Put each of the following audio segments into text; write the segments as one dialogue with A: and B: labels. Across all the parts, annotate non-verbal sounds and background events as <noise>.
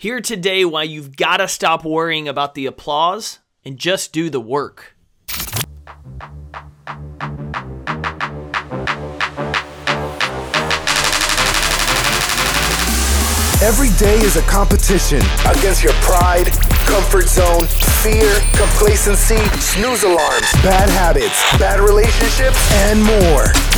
A: Here today why you've got to stop worrying about the applause and just do the work.
B: Every day is a competition against your pride, comfort zone, fear, complacency, snooze alarms, bad habits, bad relationships, and more.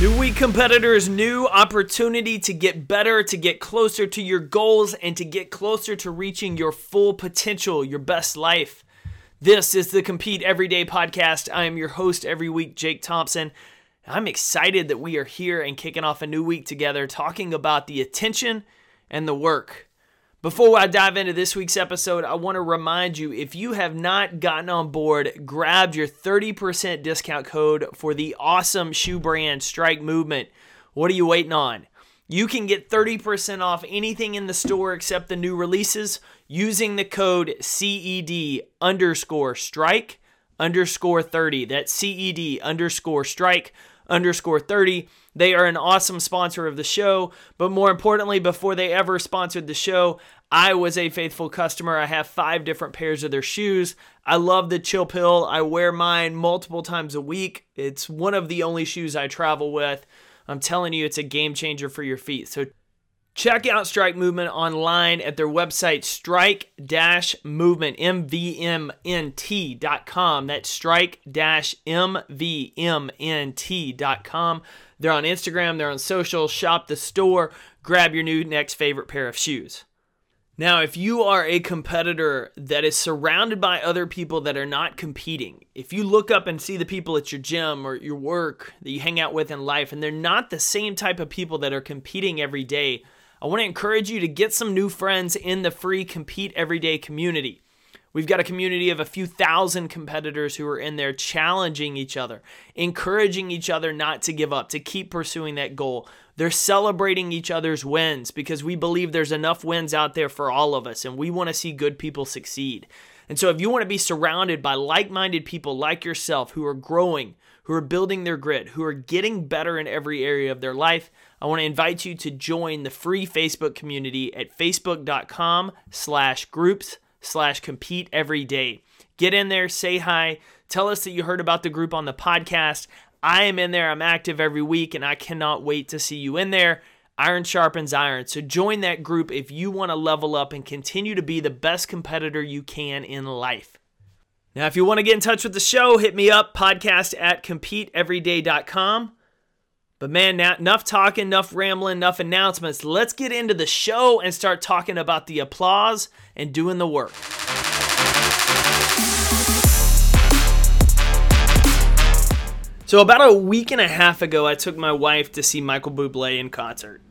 A: New week competitors, new opportunity to get better, to get closer to your goals, and to get closer to reaching your full potential, your best life. This is the Compete Everyday podcast. I am your host every week, Jake Thompson. I'm excited that we are here and kicking off a new week together talking about the attention and the work. Before I dive into this week's episode, I want to remind you if you have not gotten on board, grabbed your 30% discount code for the awesome shoe brand Strike Movement. What are you waiting on? You can get 30% off anything in the store except the new releases using the code CED underscore strike underscore 30. That's CED underscore strike underscore 30. They are an awesome sponsor of the show, but more importantly, before they ever sponsored the show, I was a faithful customer. I have five different pairs of their shoes. I love the Chill Pill. I wear mine multiple times a week. It's one of the only shoes I travel with. I'm telling you, it's a game changer for your feet. So check out Strike Movement online at their website, strike movement, M-V-M-N-T.com. That's strike M-V-M-N-T.com. They're on Instagram, they're on social. Shop the store, grab your new next favorite pair of shoes. Now, if you are a competitor that is surrounded by other people that are not competing, if you look up and see the people at your gym or your work that you hang out with in life, and they're not the same type of people that are competing every day, I want to encourage you to get some new friends in the free Compete Everyday community. We've got a community of a few thousand competitors who are in there challenging each other, encouraging each other not to give up, to keep pursuing that goal. They're celebrating each other's wins because we believe there's enough wins out there for all of us and we want to see good people succeed. And so, if you want to be surrounded by like minded people like yourself who are growing, who are building their grit, who are getting better in every area of their life, I want to invite you to join the free Facebook community at facebook.com slash groups slash compete every day. Get in there, say hi, tell us that you heard about the group on the podcast. I am in there, I'm active every week, and I cannot wait to see you in there. Iron sharpens iron. So join that group if you want to level up and continue to be the best competitor you can in life. Now, if you want to get in touch with the show, hit me up, podcast at competeeveryday.com. But man, now, enough talking, enough rambling, enough announcements. Let's get into the show and start talking about the applause and doing the work. So, about a week and a half ago, I took my wife to see Michael Bublé in concert.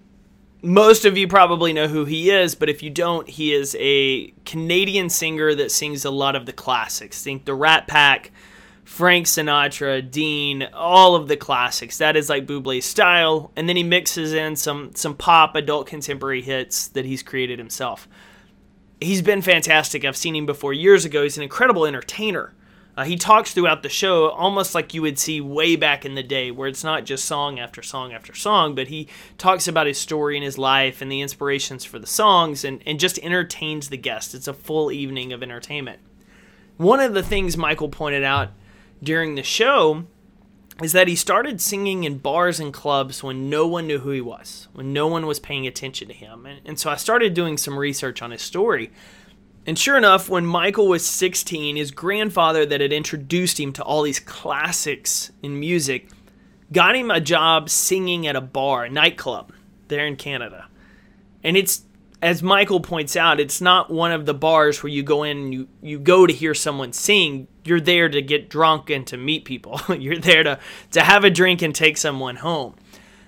A: Most of you probably know who he is, but if you don't, he is a Canadian singer that sings a lot of the classics. Think the Rat Pack, Frank Sinatra, Dean, all of the classics. That is like Bublé's style, and then he mixes in some some pop adult contemporary hits that he's created himself. He's been fantastic. I've seen him before years ago. He's an incredible entertainer. Uh, he talks throughout the show almost like you would see way back in the day, where it's not just song after song after song, but he talks about his story and his life and the inspirations for the songs and, and just entertains the guest. It's a full evening of entertainment. One of the things Michael pointed out during the show is that he started singing in bars and clubs when no one knew who he was, when no one was paying attention to him. And, and so I started doing some research on his story. And sure enough, when Michael was 16, his grandfather, that had introduced him to all these classics in music, got him a job singing at a bar, a nightclub there in Canada. And it's, as Michael points out, it's not one of the bars where you go in and you, you go to hear someone sing. You're there to get drunk and to meet people. <laughs> You're there to, to have a drink and take someone home.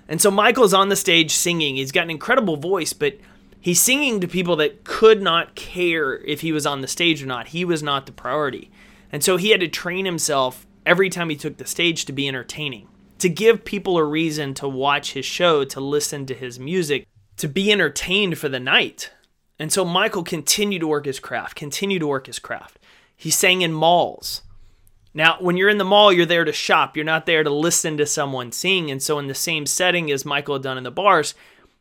A: And so Michael's on the stage singing. He's got an incredible voice, but He's singing to people that could not care if he was on the stage or not. He was not the priority. And so he had to train himself every time he took the stage to be entertaining, to give people a reason to watch his show, to listen to his music, to be entertained for the night. And so Michael continued to work his craft, continued to work his craft. He sang in malls. Now, when you're in the mall, you're there to shop. You're not there to listen to someone sing. And so, in the same setting as Michael had done in the bars,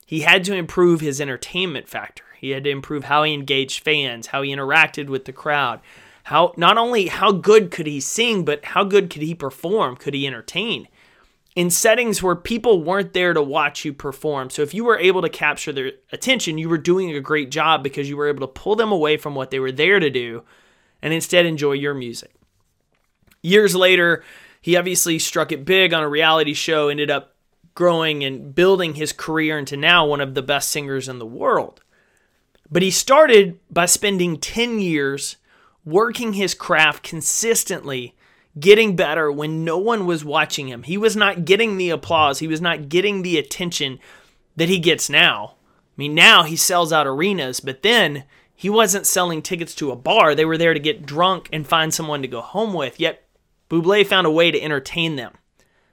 A: he had to improve his entertainment factor. He had to improve how he engaged fans, how he interacted with the crowd. How not only how good could he sing, but how good could he perform? Could he entertain? In settings where people weren't there to watch you perform. So if you were able to capture their attention, you were doing a great job because you were able to pull them away from what they were there to do and instead enjoy your music. Years later, he obviously struck it big on a reality show, ended up growing and building his career into now one of the best singers in the world. But he started by spending 10 years working his craft consistently, getting better when no one was watching him. He was not getting the applause, he was not getting the attention that he gets now. I mean, now he sells out arenas, but then he wasn't selling tickets to a bar. They were there to get drunk and find someone to go home with. Yet Bublé found a way to entertain them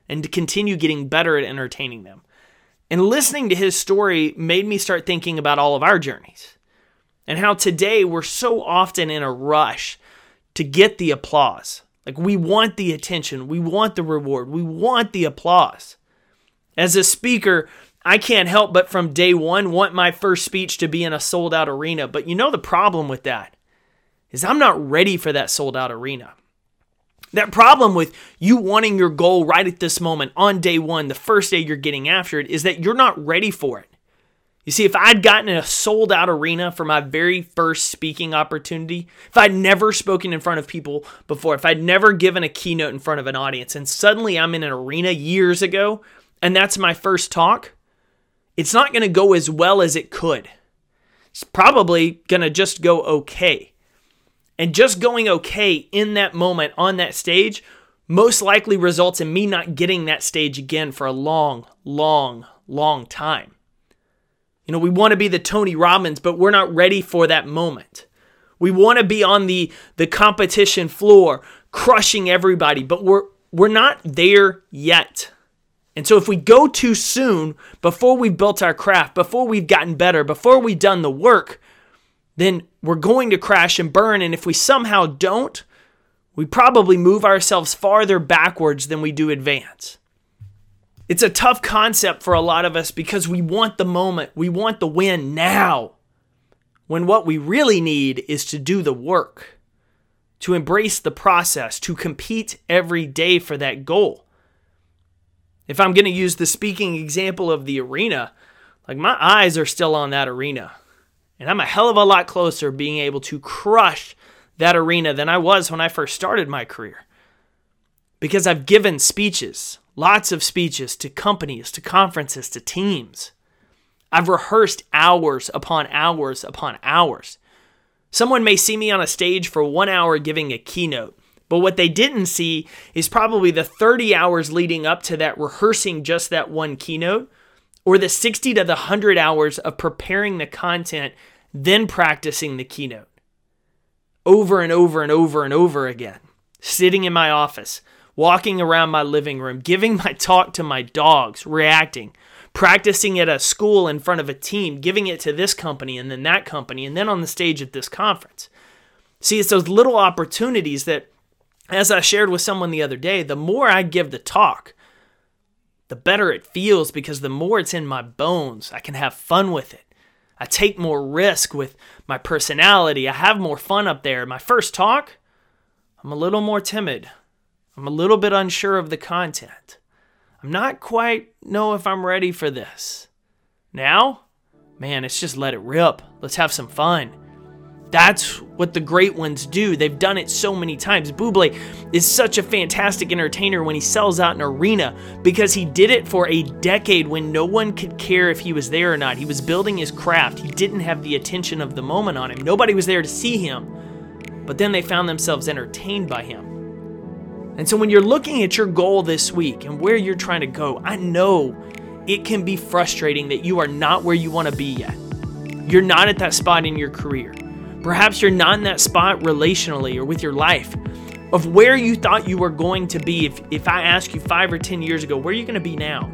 A: and to continue getting better at entertaining them. And listening to his story made me start thinking about all of our journeys and how today we're so often in a rush to get the applause. Like we want the attention, we want the reward, we want the applause. As a speaker, I can't help but from day one want my first speech to be in a sold out arena. But you know the problem with that is I'm not ready for that sold out arena. That problem with you wanting your goal right at this moment on day one, the first day you're getting after it, is that you're not ready for it. You see, if I'd gotten a sold out arena for my very first speaking opportunity, if I'd never spoken in front of people before, if I'd never given a keynote in front of an audience, and suddenly I'm in an arena years ago, and that's my first talk, it's not going to go as well as it could. It's probably going to just go okay. And just going okay in that moment on that stage most likely results in me not getting that stage again for a long, long, long time. You know, we want to be the Tony Robbins, but we're not ready for that moment. We want to be on the the competition floor, crushing everybody, but we're we're not there yet. And so if we go too soon, before we've built our craft, before we've gotten better, before we've done the work, then we're going to crash and burn. And if we somehow don't, we probably move ourselves farther backwards than we do advance. It's a tough concept for a lot of us because we want the moment, we want the win now. When what we really need is to do the work, to embrace the process, to compete every day for that goal. If I'm going to use the speaking example of the arena, like my eyes are still on that arena. And I'm a hell of a lot closer being able to crush that arena than I was when I first started my career. Because I've given speeches, lots of speeches to companies, to conferences, to teams. I've rehearsed hours upon hours upon hours. Someone may see me on a stage for one hour giving a keynote, but what they didn't see is probably the 30 hours leading up to that rehearsing just that one keynote or the 60 to the 100 hours of preparing the content, then practicing the keynote over and over and over and over again, sitting in my office, walking around my living room, giving my <laughs> talk to my dogs, reacting, practicing at a school in front of a team, giving it to this company and then that company, and then on the stage at this conference. See, it's those little opportunities that, as I shared with someone the other day, the more I give the talk, the better it feels because the more it's in my bones, I can have fun with it. I take more risk with my personality. I have more fun up there. My first talk, I'm a little more timid. I'm a little bit unsure of the content. I'm not quite know if I'm ready for this. Now, man, it's just let it rip. Let's have some fun. That's what the great ones do. They've done it so many times. Bublé is such a fantastic entertainer when he sells out an arena because he did it for a decade when no one could care if he was there or not. He was building his craft. He didn't have the attention of the moment on him. Nobody was there to see him. But then they found themselves entertained by him. And so when you're looking at your goal this week and where you're trying to go, I know it can be frustrating that you are not where you want to be yet. you're not at that spot in your career. Perhaps you're not in that spot relationally or with your life of where you thought you were going to be. If, if I ask you five or 10 years ago, where are you going to be now?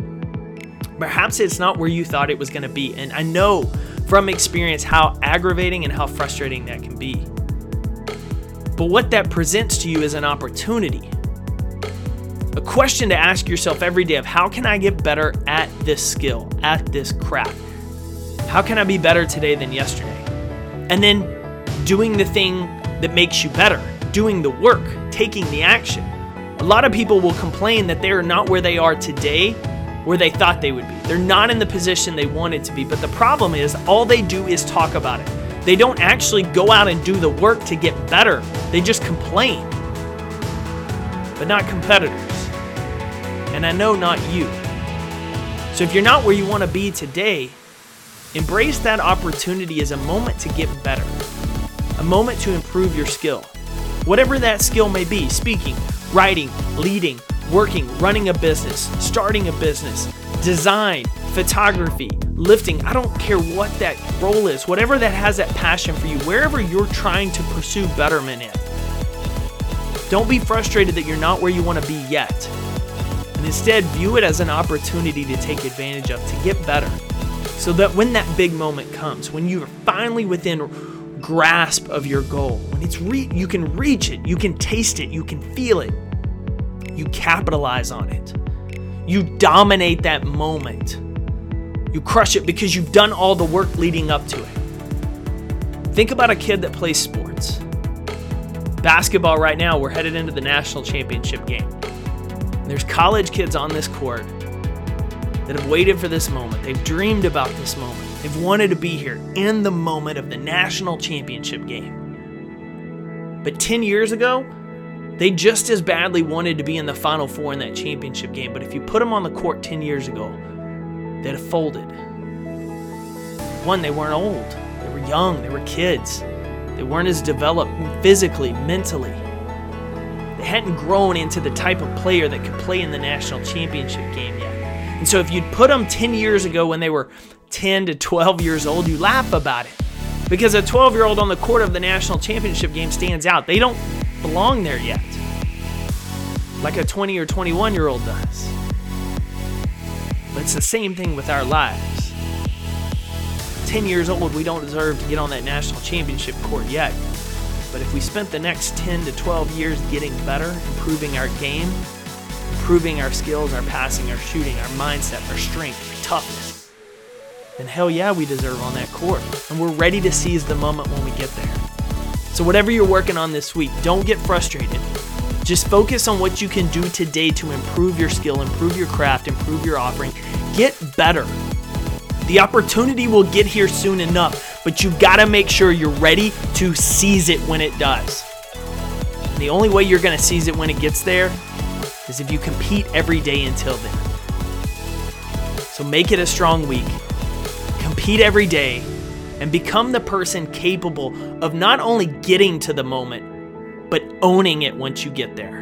A: Perhaps it's not where you thought it was going to be. And I know from experience how aggravating and how frustrating that can be. But what that presents to you is an opportunity. A question to ask yourself every day of how can I get better at this skill, at this craft? How can I be better today than yesterday? And then doing the thing that makes you better, doing the work, taking the action. A lot of people will complain that they are not where they are today where they thought they would be. They're not in the position they wanted to be. But the problem is, all they do is talk about it. They don't actually go out and do the work to get better, they just complain. But not competitors. And I know not you. So if you're not where you want to be today, embrace that opportunity as a moment to get better, a moment to improve your skill. Whatever that skill may be speaking, writing, leading, working, running a business, starting a business, design, photography, lifting. I don't care what that role is, whatever that has that passion for you, wherever you're trying to pursue betterment in. Don't be frustrated that you're not where you want to be yet. And instead, view it as an opportunity to take advantage of, to get better. So that when that big moment comes, when you're finally within grasp of your goal, when it's re- you can reach it, you can taste it, you can feel it, you capitalize on it. You dominate that moment. You crush it because you've done all the work leading up to it. Think about a kid that plays sports. Basketball, right now, we're headed into the national championship game. There's college kids on this court that have waited for this moment. They've dreamed about this moment. They've wanted to be here in the moment of the national championship game. But 10 years ago, they just as badly wanted to be in the Final Four in that championship game, but if you put them on the court 10 years ago, they'd have folded. One, they weren't old, they were young, they were kids. They weren't as developed physically, mentally. Hadn't grown into the type of player that could play in the national championship game yet. And so if you'd put them 10 years ago when they were 10 to 12 years old, you laugh about it. Because a 12 year old on the court of the national championship game stands out. They don't belong there yet, like a 20 or 21 year old does. But it's the same thing with our lives. 10 years old, we don't deserve to get on that national championship court yet. But if we spent the next 10 to 12 years getting better, improving our game, improving our skills, our passing, our shooting, our mindset, our strength, our toughness, then hell yeah, we deserve on that court. And we're ready to seize the moment when we get there. So, whatever you're working on this week, don't get frustrated. Just focus on what you can do today to improve your skill, improve your craft, improve your offering. Get better. The opportunity will get here soon enough, but you've got to make sure you're ready to seize it when it does. And the only way you're going to seize it when it gets there is if you compete every day until then. So make it a strong week. Compete every day and become the person capable of not only getting to the moment, but owning it once you get there.